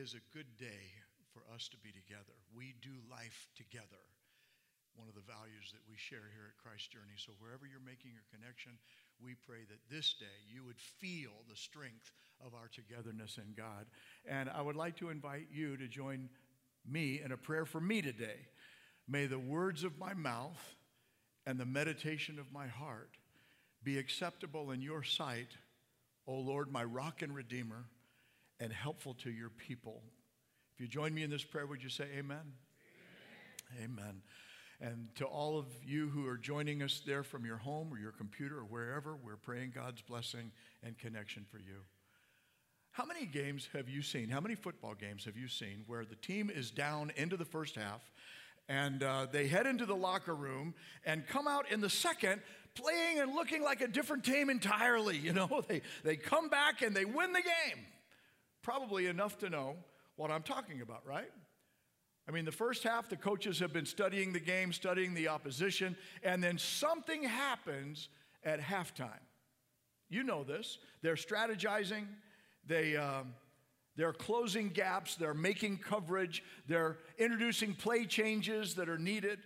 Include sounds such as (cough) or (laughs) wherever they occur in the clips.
is a good day for us to be together. We do life together. One of the values that we share here at Christ Journey. So, wherever you're making your connection, we pray that this day you would feel the strength of our togetherness in God. And I would like to invite you to join me in a prayer for me today. May the words of my mouth and the meditation of my heart be acceptable in your sight, O Lord, my rock and redeemer, and helpful to your people. If you join me in this prayer, would you say amen? Amen. amen. And to all of you who are joining us there from your home or your computer or wherever, we're praying God's blessing and connection for you. How many games have you seen? How many football games have you seen where the team is down into the first half and uh, they head into the locker room and come out in the second playing and looking like a different team entirely? (laughs) You know, they, they come back and they win the game. Probably enough to know what I'm talking about, right? I mean, the first half, the coaches have been studying the game, studying the opposition, and then something happens at halftime. You know this. They're strategizing, they, um, they're closing gaps, they're making coverage, they're introducing play changes that are needed.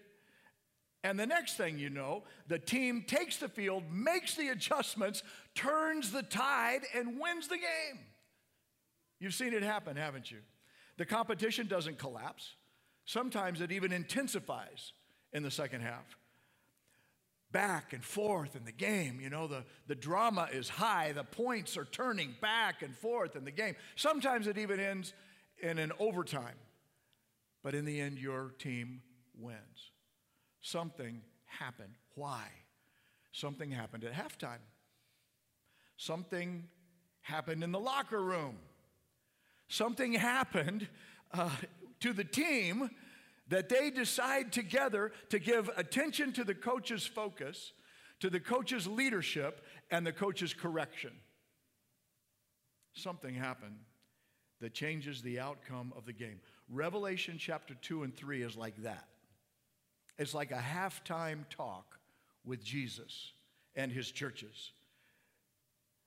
And the next thing you know, the team takes the field, makes the adjustments, turns the tide, and wins the game. You've seen it happen, haven't you? The competition doesn't collapse. Sometimes it even intensifies in the second half. Back and forth in the game, you know, the, the drama is high, the points are turning back and forth in the game. Sometimes it even ends in an overtime. But in the end, your team wins. Something happened. Why? Something happened at halftime. Something happened in the locker room. Something happened uh, to the team that they decide together to give attention to the coach's focus, to the coach's leadership, and the coach's correction. Something happened that changes the outcome of the game. Revelation chapter 2 and 3 is like that. It's like a halftime talk with Jesus and his churches.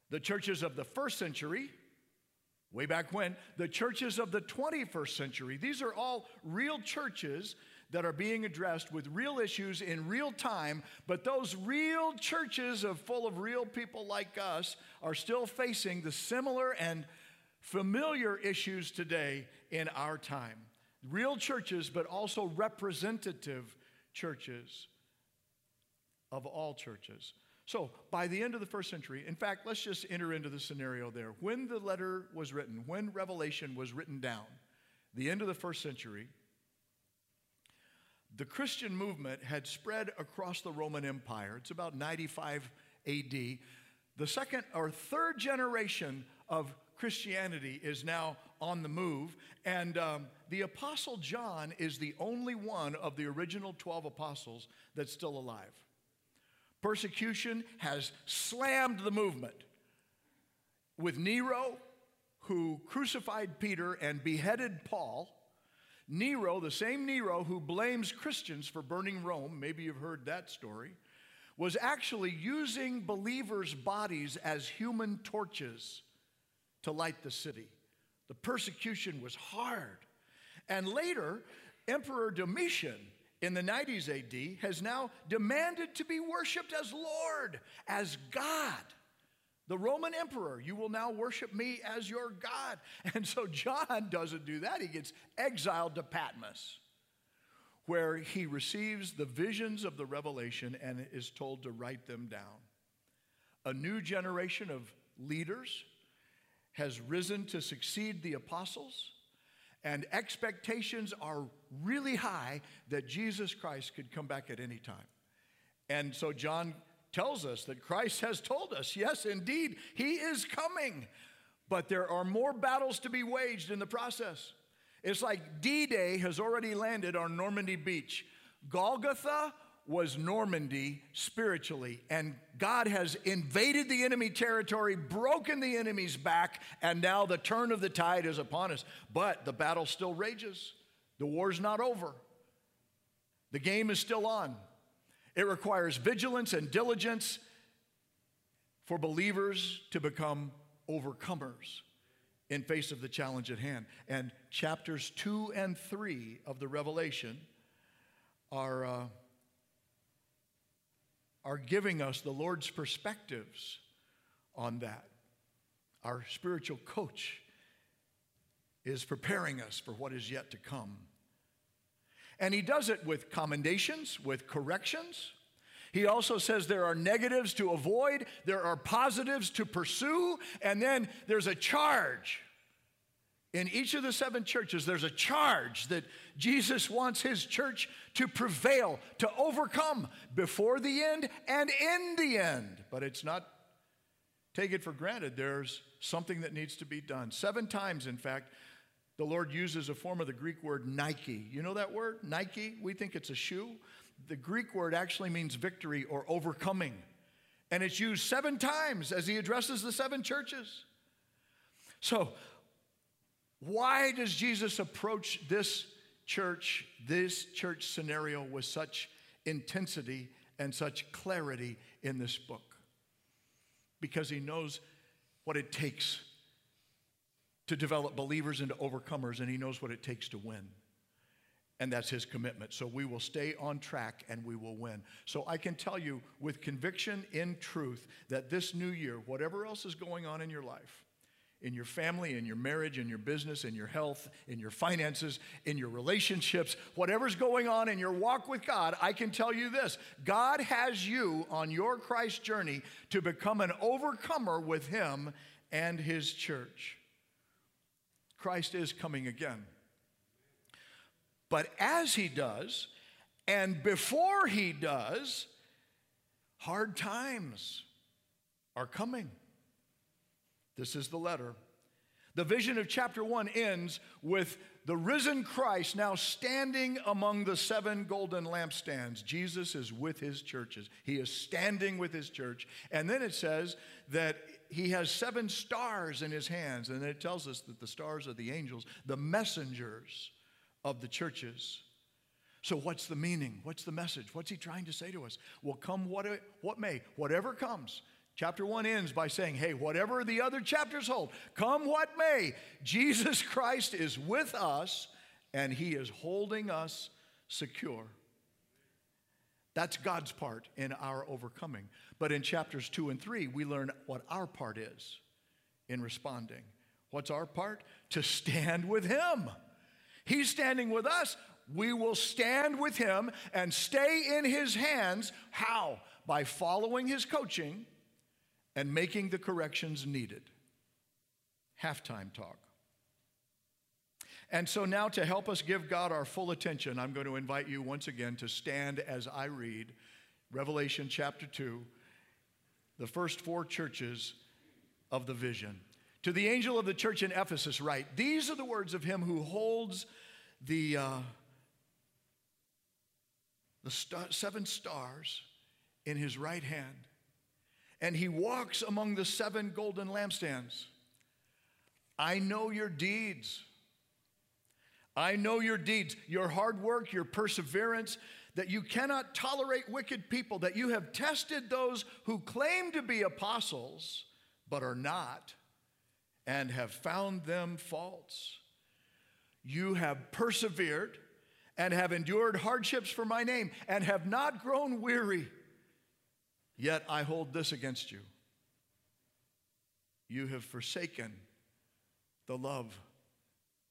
The churches of the first century Way back when, the churches of the 21st century, these are all real churches that are being addressed with real issues in real time, but those real churches of full of real people like us are still facing the similar and familiar issues today in our time. Real churches, but also representative churches of all churches. So, by the end of the first century, in fact, let's just enter into the scenario there. When the letter was written, when Revelation was written down, the end of the first century, the Christian movement had spread across the Roman Empire. It's about 95 AD. The second or third generation of Christianity is now on the move, and um, the Apostle John is the only one of the original 12 apostles that's still alive. Persecution has slammed the movement. With Nero, who crucified Peter and beheaded Paul, Nero, the same Nero who blames Christians for burning Rome, maybe you've heard that story, was actually using believers' bodies as human torches to light the city. The persecution was hard. And later, Emperor Domitian in the 90s AD has now demanded to be worshiped as Lord, as God. The Roman emperor, you will now worship me as your God. (laughs) And so John doesn't do that. He gets exiled to Patmos, where he receives the visions of the revelation and is told to write them down. A new generation of leaders has risen to succeed the apostles and expectations are really high that Jesus Christ could come back at any time. And so John tells us that Christ has told us, yes, indeed, he is coming. But there are more battles to be waged in the process. It's like D Day has already landed on Normandy Beach. Golgotha was Normandy spiritually, and God has invaded the enemy territory, broken the enemy's back, and now the turn of the tide is upon us. But the battle still rages, the war's not over, the game is still on. It requires vigilance and diligence for believers to become overcomers in face of the challenge at hand. And chapters two and three of the Revelation are, uh, are giving us the Lord's perspectives on that. Our spiritual coach is preparing us for what is yet to come. And he does it with commendations, with corrections. He also says there are negatives to avoid, there are positives to pursue, and then there's a charge. In each of the seven churches, there's a charge that Jesus wants his church to prevail, to overcome before the end and in the end. But it's not take it for granted. There's something that needs to be done. Seven times, in fact, the Lord uses a form of the Greek word Nike. You know that word? Nike? We think it's a shoe. The Greek word actually means victory or overcoming. And it's used seven times as he addresses the seven churches. So, why does Jesus approach this church, this church scenario, with such intensity and such clarity in this book? Because he knows what it takes to develop believers into overcomers, and He knows what it takes to win. And that's His commitment. So we will stay on track and we will win. So I can tell you with conviction in truth that this new year, whatever else is going on in your life, in your family, in your marriage, in your business, in your health, in your finances, in your relationships, whatever's going on in your walk with God, I can tell you this God has you on your Christ journey to become an overcomer with Him and His church. Christ is coming again. But as he does, and before he does, hard times are coming. This is the letter. The vision of chapter one ends with the risen Christ now standing among the seven golden lampstands. Jesus is with his churches. He is standing with his church. And then it says that he has seven stars in his hands. And it tells us that the stars are the angels, the messengers of the churches. So, what's the meaning? What's the message? What's he trying to say to us? Well, come what, what may, whatever comes. Chapter one ends by saying, hey, whatever the other chapters hold, come what may, Jesus Christ is with us and he is holding us secure. That's God's part in our overcoming. But in chapters two and three, we learn what our part is in responding. What's our part? To stand with Him. He's standing with us. We will stand with Him and stay in His hands. How? By following His coaching and making the corrections needed. Halftime talk. And so now, to help us give God our full attention, I'm going to invite you once again to stand as I read Revelation chapter 2, the first four churches of the vision. To the angel of the church in Ephesus, write These are the words of him who holds the, uh, the star, seven stars in his right hand, and he walks among the seven golden lampstands. I know your deeds I know your deeds, your hard work, your perseverance, that you cannot tolerate wicked people, that you have tested those who claim to be apostles but are not, and have found them false. You have persevered and have endured hardships for my name and have not grown weary. Yet I hold this against you. You have forsaken the love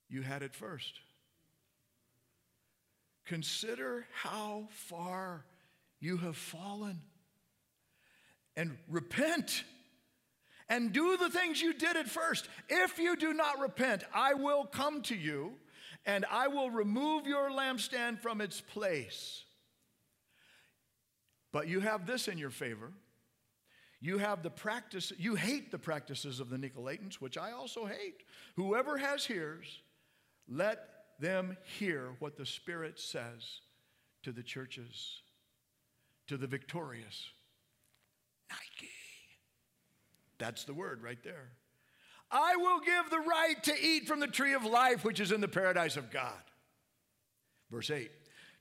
you had at first. Consider how far you have fallen and repent and do the things you did at first. If you do not repent, I will come to you and I will remove your lampstand from its place. But you have this in your favor. You have the practice, you hate the practices of the Nicolaitans, which I also hate. Whoever has ears, let them hear what the Spirit says to the churches, to the victorious. Nike. That's the word right there. I will give the right to eat from the tree of life, which is in the paradise of God. Verse 8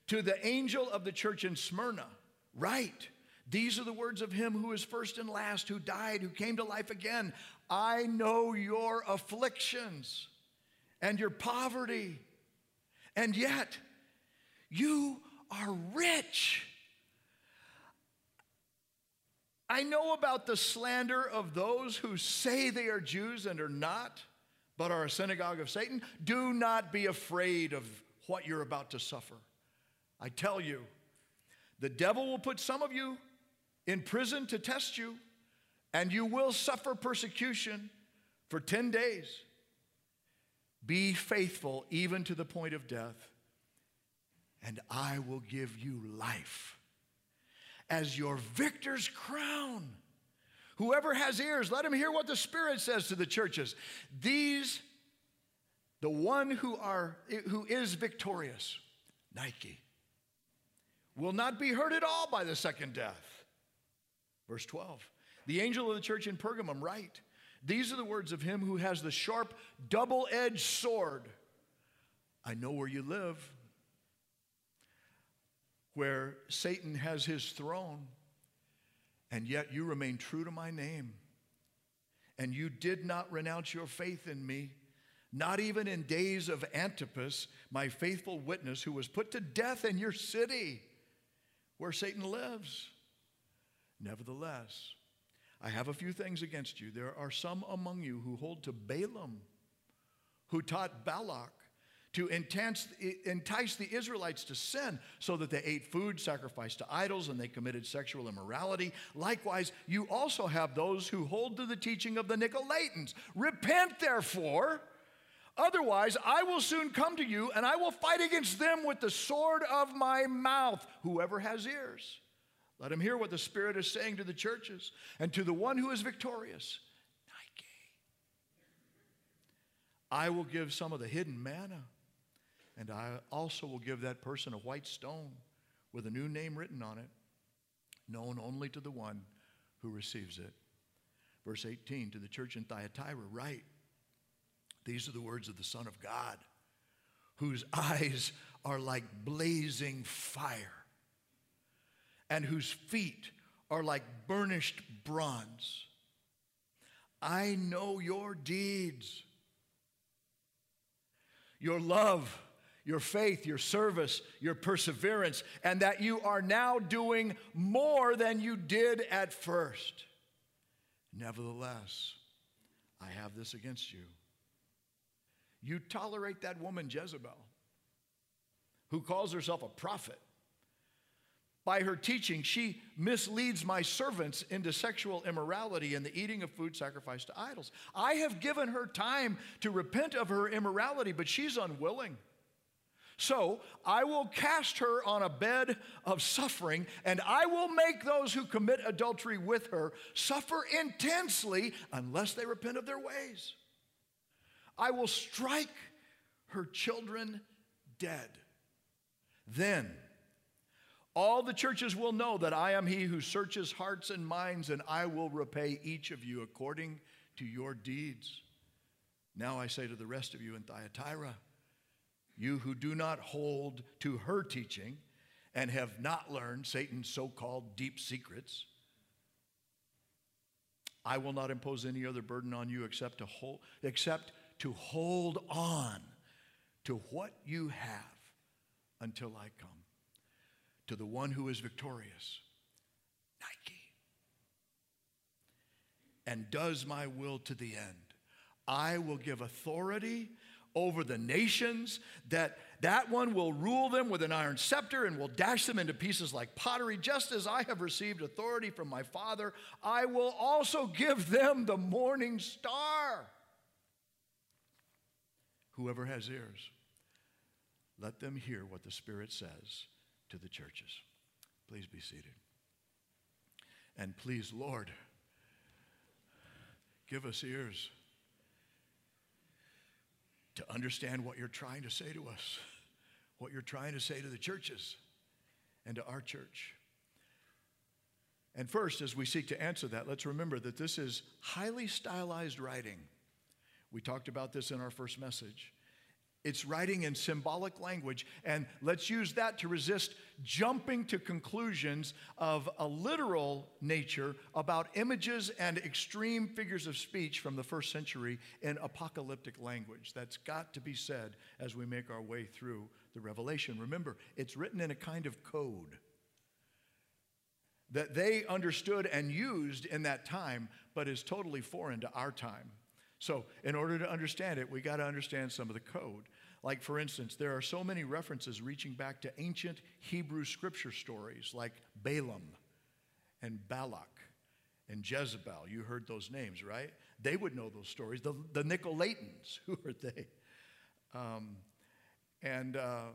To the angel of the church in Smyrna, write. These are the words of him who is first and last, who died, who came to life again. I know your afflictions and your poverty, and yet you are rich. I know about the slander of those who say they are Jews and are not, but are a synagogue of Satan. Do not be afraid of what you're about to suffer. I tell you, the devil will put some of you in prison to test you, and you will suffer persecution for 10 days. Be faithful even to the point of death, and I will give you life as your victor's crown. Whoever has ears, let him hear what the Spirit says to the churches. These, the one who, are, who is victorious, Nike, will not be hurt at all by the second death. Verse 12. The angel of the church in Pergamum, write, These are the words of him who has the sharp, double edged sword. I know where you live, where Satan has his throne, and yet you remain true to my name. And you did not renounce your faith in me, not even in days of Antipas, my faithful witness, who was put to death in your city where Satan lives. Nevertheless, I have a few things against you. There are some among you who hold to Balaam, who taught Balak to entice, the Israelites to sin so that they ate food sacrificed to idols and they committed sexual immorality. Likewise, you also have those who hold to the teaching of the Nicolaitans. Repent, therefore. Otherwise, I will soon come to you and I will fight against them with the sword of my mouth. Whoever has ears, let him hear what the Spirit is saying to the churches and to the one who is victorious. Nike. I will give some of the hidden manna, and I also will give that person a white stone with a new name written on it, known only to the one who receives it. Verse 18 to the church in Thyatira, write. These are the words of the Son of God, whose (laughs) eyes are like blazing fire, and whose feet are like burnished bronze. I know your deeds, your love, your faith, your service, your perseverance, and that you are now doing more than you did at first. Nevertheless, I have this against you you tolerate that woman, Jezebel, who calls herself a prophet. By her teaching, she misleads my servants into sexual immorality and the eating of food sacrificed to idols. I have given her time to repent of her immorality, but she's unwilling. So I will cast her on a bed of suffering, and I will make those who commit adultery with her suffer intensely unless they repent of their ways. I will strike her children dead. Then all the churches will know that I am he who searches hearts and minds, and I will repay each of you according to your deeds. Now I say to the rest of you in Thyatira, you who do not hold to her teaching and have not learned Satan's so called deep secrets, I will not impose any other burden on you except to hold, except to hold on to what you have until I come. To the one who is victorious, Nike, and does my will to the end. I will give authority over the nations that that one will rule them with an iron scepter and will dash them into pieces like pottery just as i have received authority from my father i will also give them the morning star Whoever has ears, let them hear what the Spirit says to the churches. Please be seated. And please, Lord, give us ears to understand what you're trying to say to us, what you're trying to say to the churches and to our church. And first, as we seek to answer that, let's remember that this is highly stylized writing. We talked about this in our first message. It's writing in symbolic language, and let's use that to resist jumping to conclusions of a literal nature about images and extreme figures of speech from the first century in apocalyptic language. That's got to be said as we make our way through the Revelation. Remember, it's written in a kind of code that they understood and used in that time, but is totally foreign to our time. So, in order to understand it, we got to understand some of the code. Like, for instance, there are so many references reaching back to ancient Hebrew scripture stories like Balaam and Balak and Jezebel. You heard those names, right? They would know those stories. The, the Nicolaitans, (laughs) who are they? Um, and, uh,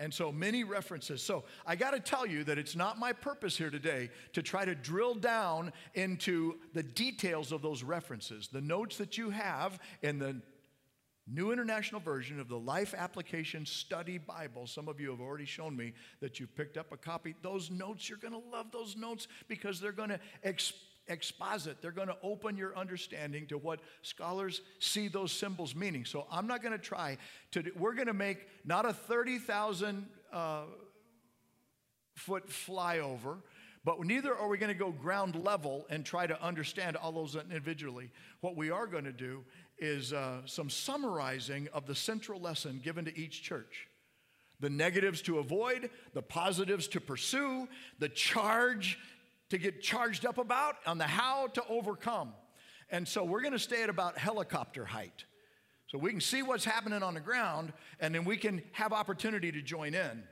and so many references. So I got to tell you that it's not my purpose here today to try to drill down into the details of those references. The notes that you have in the New International Version of the Life Application Study Bible. Some of you have already shown me that you've picked up a copy. Those notes, you're going to love those notes because they're going to exp- exposit, they're going to open your understanding to what scholars see those symbols meaning. So I'm not going to try to, do, we're going to make not a 30,000 uh, foot flyover. But neither are we going to go ground level and try to understand all those individually. What we are going to do is uh, some summarizing of the central lesson given to each church the negatives to avoid, the positives to pursue, the charge to get charged up about, on the how to overcome. And so we're going to stay at about helicopter height. So we can see what's happening on the ground, and then we can have opportunity to join in.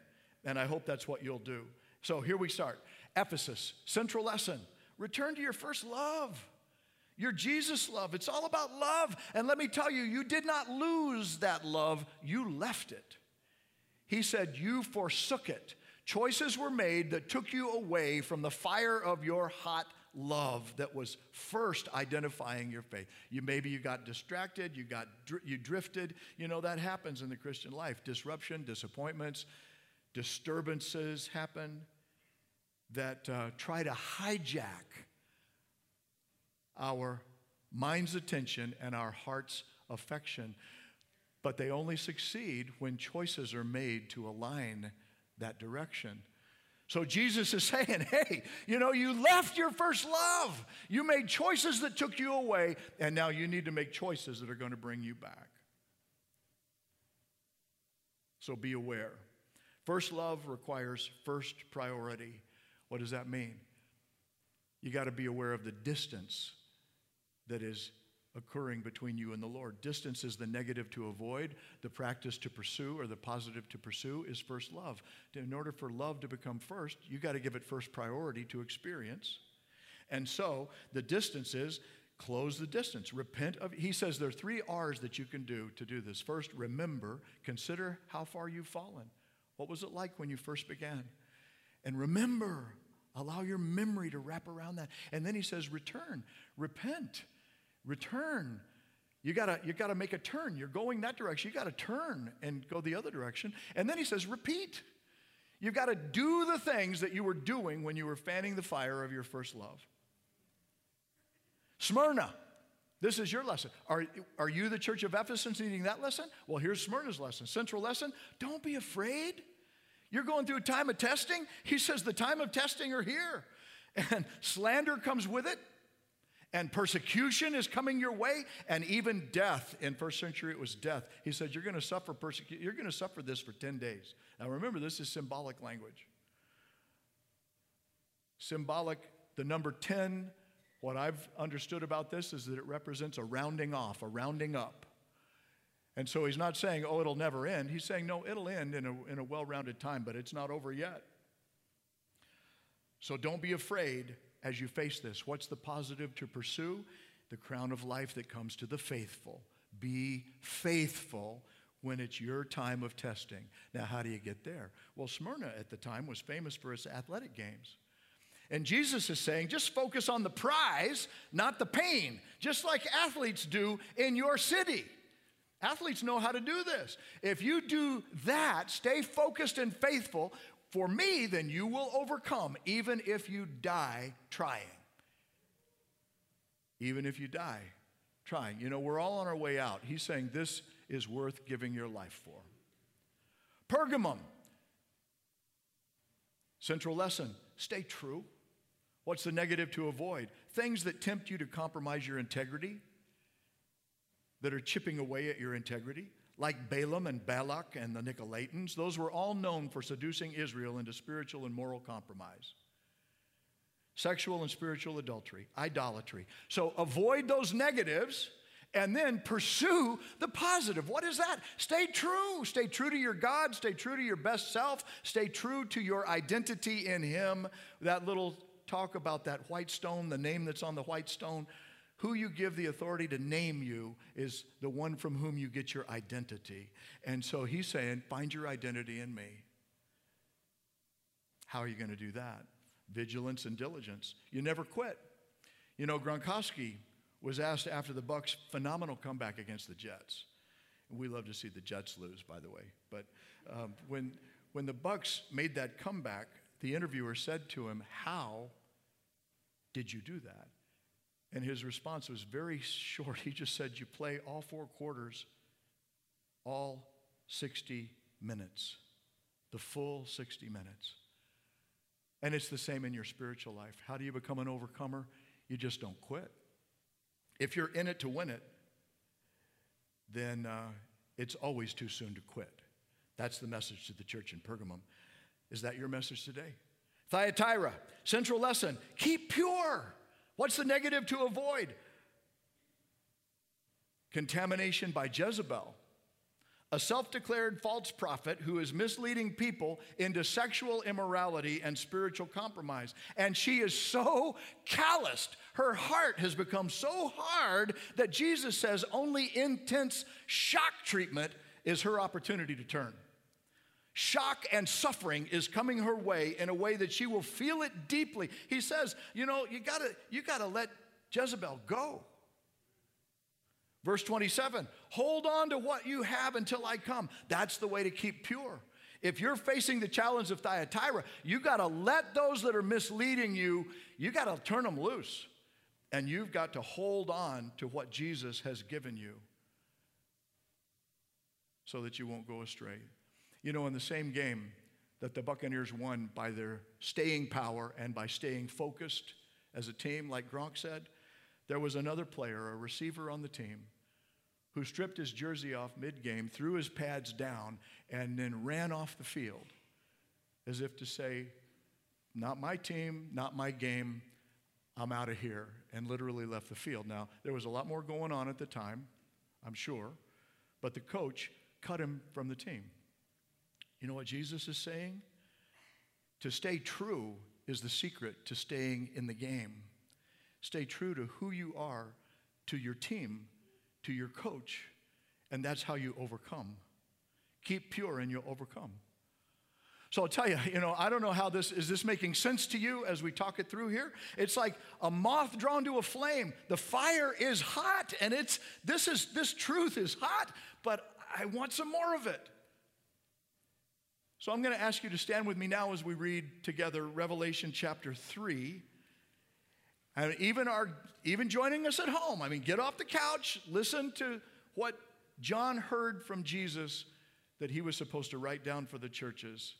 And I hope that's what you'll do. So here we start Ephesus, central lesson return to your first love your Jesus love. It's all about love. And let me tell you, you did not lose that love, you left it. He said, You forsook it. Choices were made that took you away from the fire of your hot love that was first identifying your faith. You maybe you got distracted, you got you drifted. You know that happens in the Christian life. Disruption, disappointments, disturbances happen that uh, try to hijack our mind's attention and our heart's affection. But they only succeed when choices are made to align that direction. So Jesus is (laughs) saying, hey, you know, you left your first love. You made choices that took you away, and now you need to make choices that are going to bring you back. So be aware. First love requires first priority. What does that mean? You got to be aware of the distance that is occurring between you and the Lord. Distance is the negative to avoid, the practice to pursue, or the positive to pursue is first love. In order for love to become first, you got to give it first priority to experience. And so the distance is close the distance. Repent of, he says there are three R's that you can do to do this. First, remember, consider how far you've fallen. What was it like when you first began? And remember, allow your memory to wrap around that. And then he says, return, repent return. You gotta, you gotta make a turn. You're going that direction. You gotta turn and go the other direction. And then he says, repeat. You've got to do the things that you were doing when you were fanning the fire of your first love. Smyrna, this is your lesson. Are, are you the church of Ephesus needing that lesson? Well, here's Smyrna's lesson. Central lesson don't be afraid. You're going through a time of testing. He says the time of testing are here. (laughs) And slander comes with it and persecution is coming your way and even death. In first century it was death. He said you're going to suffer persecution you're going to suffer this for 10 days. Now remember this is symbolic language. Symbolic the number 10 what i've understood about this is that it represents a rounding off a rounding up. And so he's not saying oh it'll never end. He's saying no it'll end in a, in a well-rounded time but it's not over yet. So don't be afraid as you face this? What's the positive to pursue? The crown of life that comes to the faithful. Be faithful when it's your time of testing. Now, how do you get there? Well, Smyrna at the time was famous for its athletic games. And Jesus is saying, just focus on the prize, not the pain, just like athletes do in your city. Athletes know how to do this. If you do that, stay focused and faithful, for me, then you will overcome, even if you die trying. Even if you die trying. You know, we're all on our way out. He's saying this is worth giving your life for. Pergamum. Central lesson stay true. What's the negative to avoid? Things that tempt you to compromise your integrity, that are chipping away at your integrity, like Balaam and Balak and the Nicolaitans. Those were all known for seducing Israel into spiritual and moral compromise. Sexual and spiritual adultery, idolatry. So avoid those negatives and then pursue the positive. What is that? Stay true. Stay true to your God. Stay true to your best self. Stay true to your identity in Him. That little talk about that white stone, the name that's on the white stone. Who you give the authority to name you is the one from whom you get your identity. And so he's saying, find your identity in me. How are you going to do that? Vigilance and diligence. You never quit. You know, Gronkowski was asked after the Bucs' phenomenal comeback against the Jets. We love to see the Jets lose, by the way. But um, when, when the Bucs made that comeback, the interviewer said to him, How did you do that? And his response was very short. (laughs) He just said, You play all four quarters, all 60 minutes, the full 60 minutes. And it's the same in your spiritual life. How do you become an overcomer? You just don't quit. If you're in it to win it, then uh, it's always too soon to quit. That's the message to the church in Pergamum. Is that your message today? Thyatira, central lesson keep pure. What's the negative to avoid? Contamination by Jezebel, a self declared false prophet who is misleading people into sexual immorality and spiritual compromise. And she is so calloused. Her heart has become so hard that Jesus says only intense shock treatment is her opportunity to turn shock and suffering is coming her way in a way that she will feel it deeply. He says, you know, you gotta, you gotta let Jezebel go. Verse 27 hold on to what you have until I come. That's the way to keep pure. If you're facing the challenge of Thyatira, you got to let those that are misleading you, you got to turn them loose. And you've got to hold on to what Jesus has given you so that you won't go astray. You know, in the same game that the Buccaneers won by their staying power and by staying focused as a team, like Gronk said, there was another player, a receiver on the team, who stripped his jersey off mid game, threw his pads down, and then ran off the field as if to say, Not my team, not my game, I'm out of here, and literally left the field. Now, there was a lot more going on at the time, I'm sure, but the coach cut him from the team. You know what Jesus is saying? To stay true is the secret to staying in the game. Stay true to who you are, to your team, to your coach, and that's how you overcome. Keep pure and you'll overcome. So I'll tell you, you know, I don't know how this is this making sense to you as we talk it through here. It's like a moth drawn to a flame. The fire is hot and it's this is this truth is hot, but I want some more of it. So I'm going to ask you to stand with me now as we read together Revelation chapter 3. And even our even joining us at home, I mean, get off the couch, listen to what John heard from Jesus that he was supposed to write down for the churches.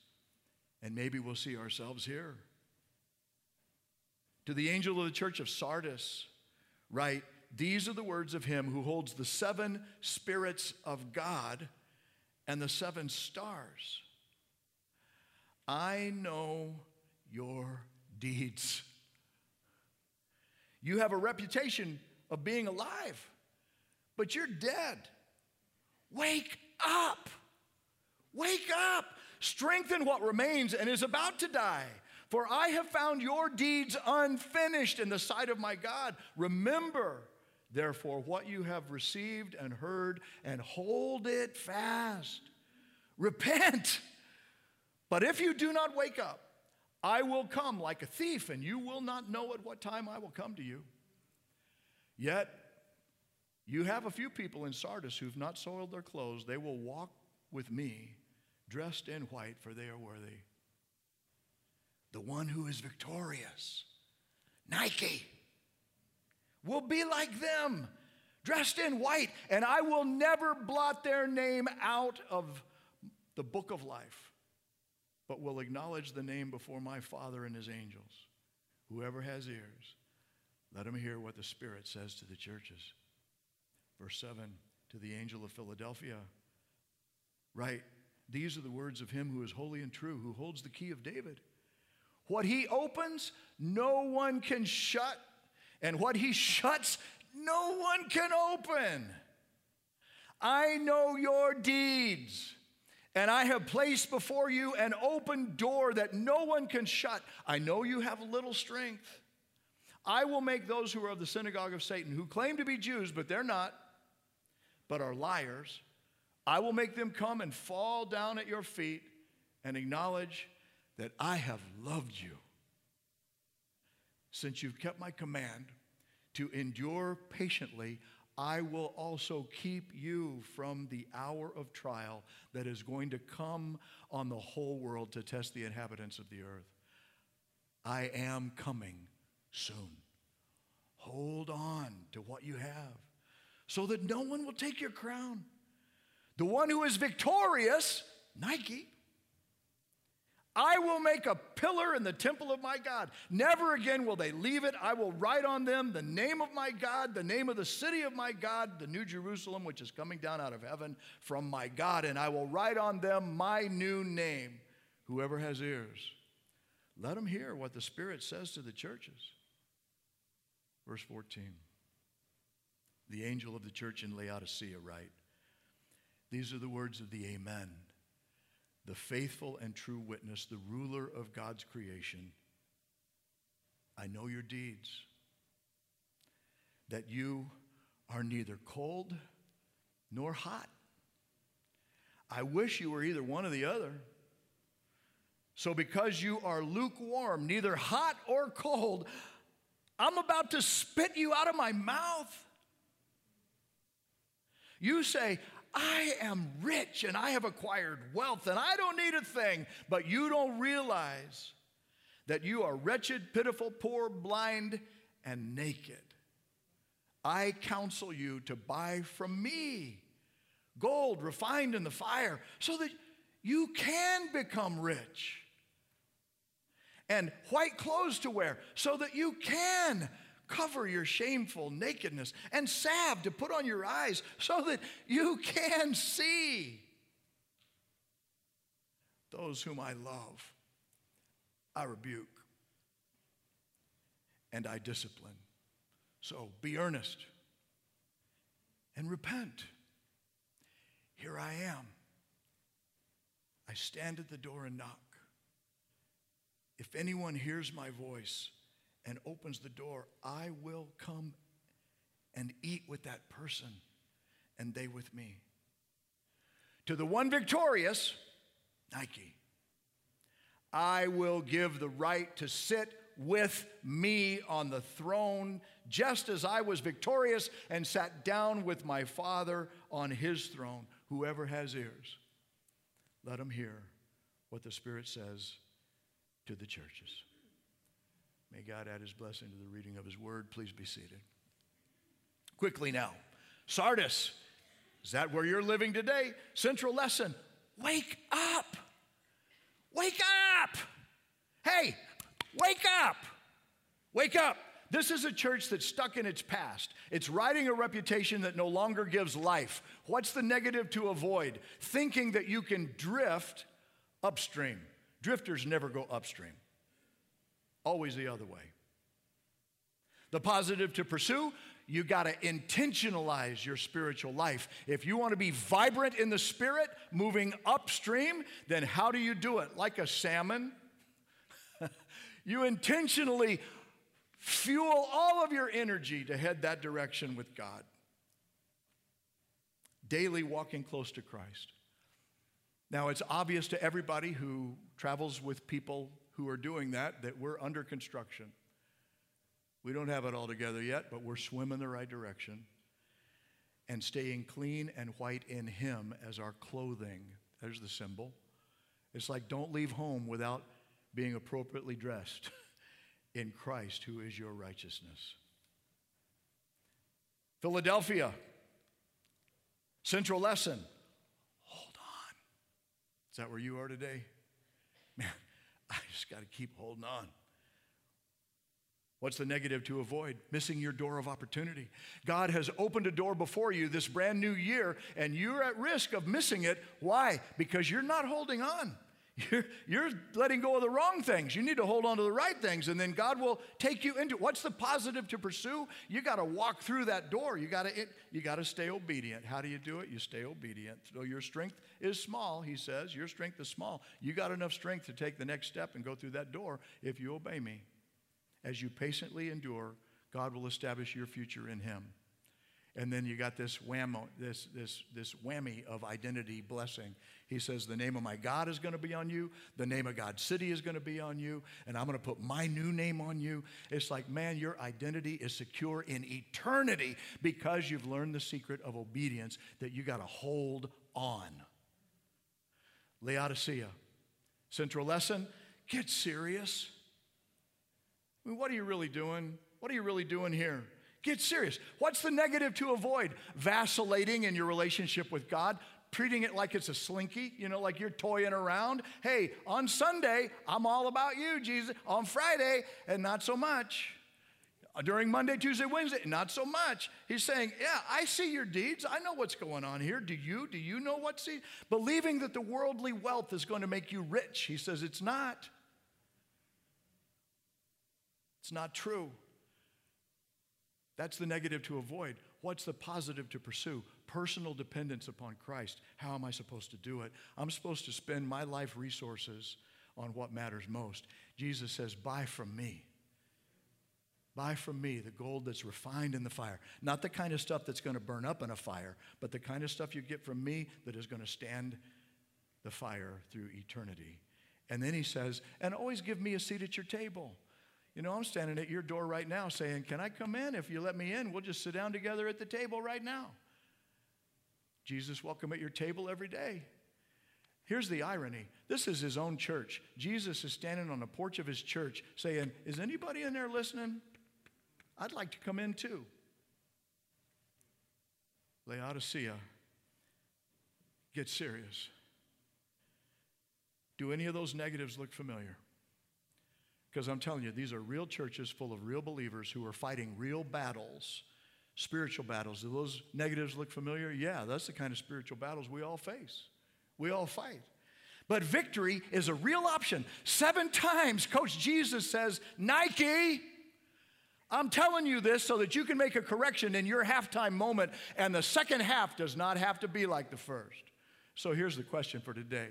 And maybe we'll see ourselves here. To the angel of the church of Sardis, write, These are the words of him who holds the seven spirits of God and the seven stars. I know your deeds. You have a reputation of being alive, but you're dead. Wake up. Wake up. Strengthen what remains and is about to die. For I have found your deeds unfinished in the sight of my God. Remember, therefore, what you have received and heard, and hold it fast. Repent but if you do not wake up, I will come like a thief, and you will not know at what time I will come to you. Yet, you have a few people in Sardis who've not soiled their clothes. They will walk with me dressed in white, for they are worthy. The one who is victorious, Nike, will be like them dressed in white, and I will never blot their name out of the book of life, but will acknowledge the name before my Father and his angels. Whoever has ears, let him hear what the Spirit says to the churches. Verse 7 To the angel of Philadelphia, write, These are the words of him who is holy and true, who holds the key of David. What he opens, no one can shut, and what he shuts, no one can open. I know your deeds, and I have placed before you an open door that no one can shut. I know you have little strength. I will make those who are of the synagogue of Satan, who claim to be Jews, but they're not, but are liars, I will make them come and fall down at your feet and acknowledge that I have loved you. Since you've kept my command to endure patiently, I will also keep you from the hour of trial that is going to come on the whole world to test the inhabitants of the earth. I am coming soon. Hold on to what you have so that no one will take your crown. The one who is victorious, Nike, I will make a pillar in the temple of my God. Never again will they leave it. I will write on them the name of my God, the name of the city of my God, the new Jerusalem, which is coming down out of heaven from my God, and I will write on them my new name. Whoever has ears, let him hear what the Spirit says to the churches. Verse 14 The angel of the church in Laodicea write, These are the words of the Amen the faithful and true witness, the ruler of God's creation. I know your deeds, that you are neither cold nor hot. I wish you were either one or the other. So, because you are lukewarm, neither hot or cold, I'm about to spit you out of my mouth. You say, I am rich and I have acquired wealth and I don't need a thing. But you don't realize that you are wretched, pitiful, poor, blind, and naked. I counsel you to buy from me gold refined in the fire so that you can become rich, and white clothes to wear so that you can cover your shameful nakedness, and salve to put on your eyes so that you can see. Those whom I love, I rebuke and I discipline. So be earnest and repent. Here I am. I stand at the door and knock. If anyone hears my voice and opens the door, I will come and eat with that person and they with me. To the one victorious, Nike, I will give the right to sit with me on the throne, just as I was victorious and sat down with my Father on his throne. Whoever has ears, let him hear what the Spirit says to the churches. May God add his blessing to the reading of his word. Please be seated. Quickly now, Sardis, is that where you're living today? Central lesson wake up. Wake up. Hey, wake up. Wake up. This is a church that's stuck in its past. It's riding a reputation that no longer gives life. What's the negative to avoid? Thinking that you can drift upstream. Drifters never go upstream always the other way. The positive to pursue, you got to intentionalize your spiritual life. If you want to be vibrant in the spirit, moving upstream, then how do you do it? Like a salmon. (laughs) you intentionally fuel all of your energy to head that direction with God. Daily walking close to Christ. Now, it's obvious to everybody who travels with people who are doing that that we're under construction. We don't have it all together yet, but we're swimming the right direction and staying clean and white in Him as our clothing. There's the symbol. It's like don't leave home without being appropriately dressed (laughs) in Christ, who is your righteousness. Philadelphia, Central Lesson, hold on. Is that where you are today? Man, I just got to keep holding on. What's the negative to avoid? Missing your door of opportunity. God has opened a door before you this brand new year, and you're at risk of missing it. Why? Because you're not holding on. You're, you're letting go of the wrong things. You need to hold on to the right things, and then God will take you into what's the positive to pursue? You got to walk through that door. You got to you got to stay obedient. How do you do it? You stay obedient. So your strength is small, he says. Your strength is small. You got enough strength to take the next step and go through that door if you obey me. As you patiently endure, God will establish your future in him. And then you got this whammo, this, this, this whammy of identity blessing. He says, The name of my God is going to be on you. The name of God's city is going to be on you. And I'm going to put my new name on you. It's like, man, your identity is secure in eternity because you've learned the secret of obedience that you got to hold on. Laodicea. Central lesson get serious. I mean, what are you really doing? What are you really doing here? Get serious. What's the negative to avoid? Vacillating in your relationship with God, treating it like it's a slinky, you know, like you're toying around. Hey, on Sunday, I'm all about you, Jesus. On Friday, and not so much. Uh, during Monday, Tuesday, Wednesday, not so much. He's saying, Yeah, I see your deeds. I know what's going on here. Do you? Do you know what's see? Believing that the worldly wealth is going to make you rich. He says it's not. It's not true. That's the negative to avoid. What's the positive to pursue? Personal dependence upon Christ. How am I supposed to do it? I'm supposed to spend my life resources on what matters most. Jesus says, Buy from me. Buy from me the gold that's refined in the fire. Not the kind of stuff that's going to burn up in a fire, but the kind of stuff you get from me that is going to stand the fire through eternity. And then he says, And always give me a seat at your table. You know, I'm standing at your door right now saying, Can I come in? If you let me in, we'll just sit down together at the table right now. Jesus, welcome at your table every day. Here's the irony this is his own church. Jesus is standing on the porch of his church saying, Is anybody in there listening? I'd like to come in too. Laodicea, get serious. Do any of those negatives look familiar? Because I'm telling you, these are real churches full of real believers who are fighting real battles, spiritual battles. Do those negatives look familiar? Yeah, that's the kind of spiritual battles we all face. We all fight. But victory is a real option. Seven times, Coach Jesus says, Nike, I'm telling you this so that you can make a correction in your halftime moment, and the second half does not have to be like the first. So here's the question for today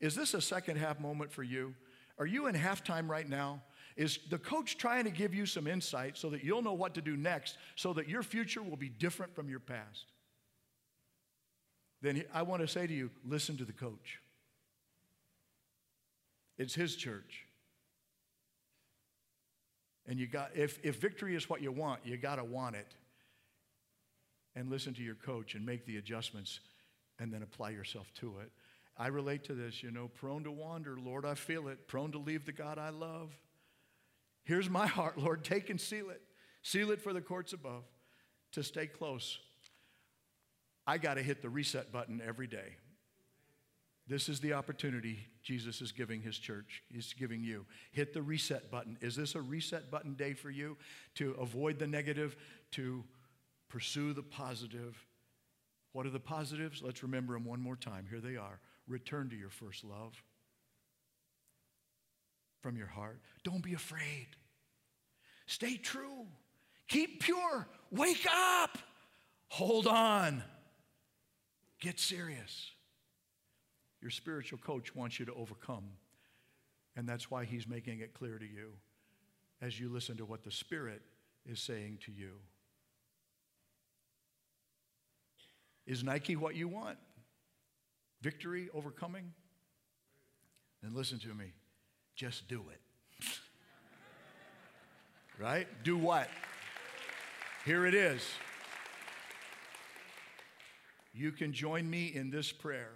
Is this a second half moment for you? Are you in halftime right now? Is the coach trying to give you some insight so that you'll know what to do next so that your future will be different from your past? Then I want to say to you listen to the coach. It's his church. And you got if, if victory is what you want, you got to want it. And listen to your coach and make the adjustments and then apply yourself to it. I relate to this, you know, prone to wander. Lord, I feel it. Prone to leave the God I love. Here's my heart, Lord. Take and seal it. Seal it for the courts above to stay close. I got to hit the reset button every day. This is the opportunity Jesus is giving his church. He's giving you. Hit the reset button. Is this a reset button day for you to avoid the negative, to pursue the positive? What are the positives? Let's remember them one more time. Here they are return to your first love from your heart. Don't be afraid. Stay true. Keep pure. Wake up. Hold on. Get serious. Your spiritual coach wants you to overcome. And that's why he's making it clear to you as you listen to what the Spirit is saying to you. Is Nike what you want? Victory, overcoming, then listen to me. Just do it. (laughs) right? Do what? Here it is. You can join me in this prayer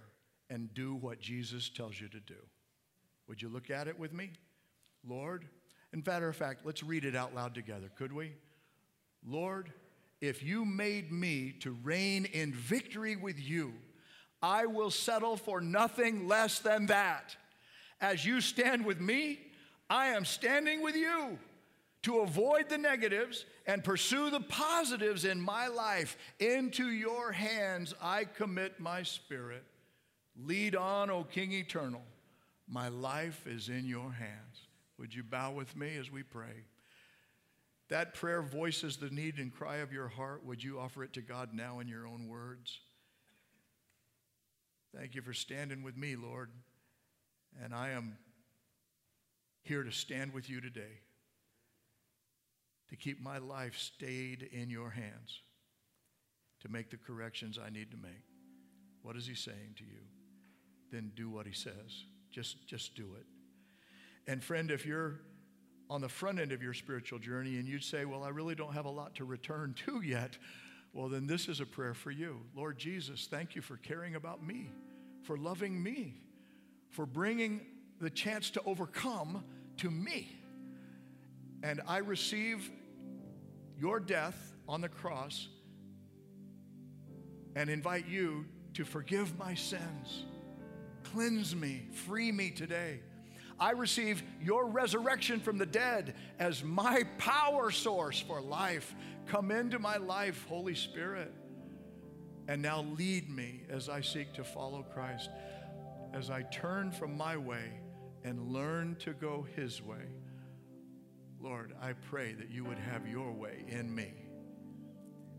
and do what Jesus tells you to do. Would you look at it with me? Lord, in matter of fact, let's read it out loud together, could we? Lord, if you made me to reign in victory with you, I will settle for nothing less than that. As you stand with me, I am standing with you to avoid the negatives and pursue the positives in my life. Into your hands I commit my spirit. Lead on, O King Eternal. My life is in your hands. Would you bow with me as we pray? That prayer voices the need and cry of your heart. Would you offer it to God now in your own words? Thank you for standing with me, Lord. And I am here to stand with you today, to keep my life stayed in your hands, to make the corrections I need to make. What is he saying to you? Then do what he says. Just, just do it. And friend, if you're on the front end of your spiritual journey and you'd say, Well, I really don't have a lot to return to yet, well, then this is a prayer for you. Lord Jesus, thank you for caring about me, for loving me, for bringing the chance to overcome to me. And I receive your death on the cross and invite you to forgive my sins. Cleanse me, free me today. I receive your resurrection from the dead as my power source for life. Come into my life, Holy Spirit, and now lead me as I seek to follow Christ, as I turn from my way and learn to go His way. Lord, I pray that you would have your way in me.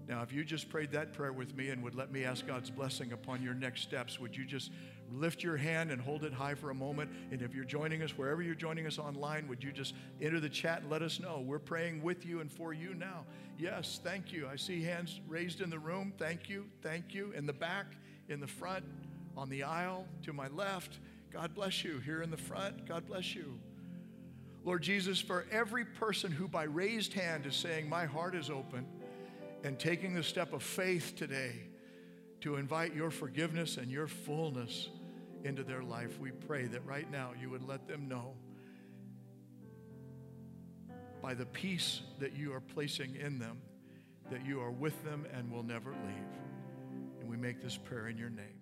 Now, if you just prayed that prayer with me and would let me ask God's blessing upon your next steps, would you just lift your hand and hold it high for a moment? And if you're joining us, wherever you're joining us online, would you just enter the chat and let us know? We're praying with you and for you now. Yes, thank you. I see hands raised in the room. Thank you. Thank you. In the back, in the front, on the aisle, to my left. God bless you. Here in the front, God bless you. Lord Jesus, for every person who by raised hand is saying, My heart is open, and taking the step of faith today to invite your forgiveness and your fullness into their life, we pray that right now you would let them know by the peace that you are placing in them that you are with them and will never leave. And we make this prayer in your name.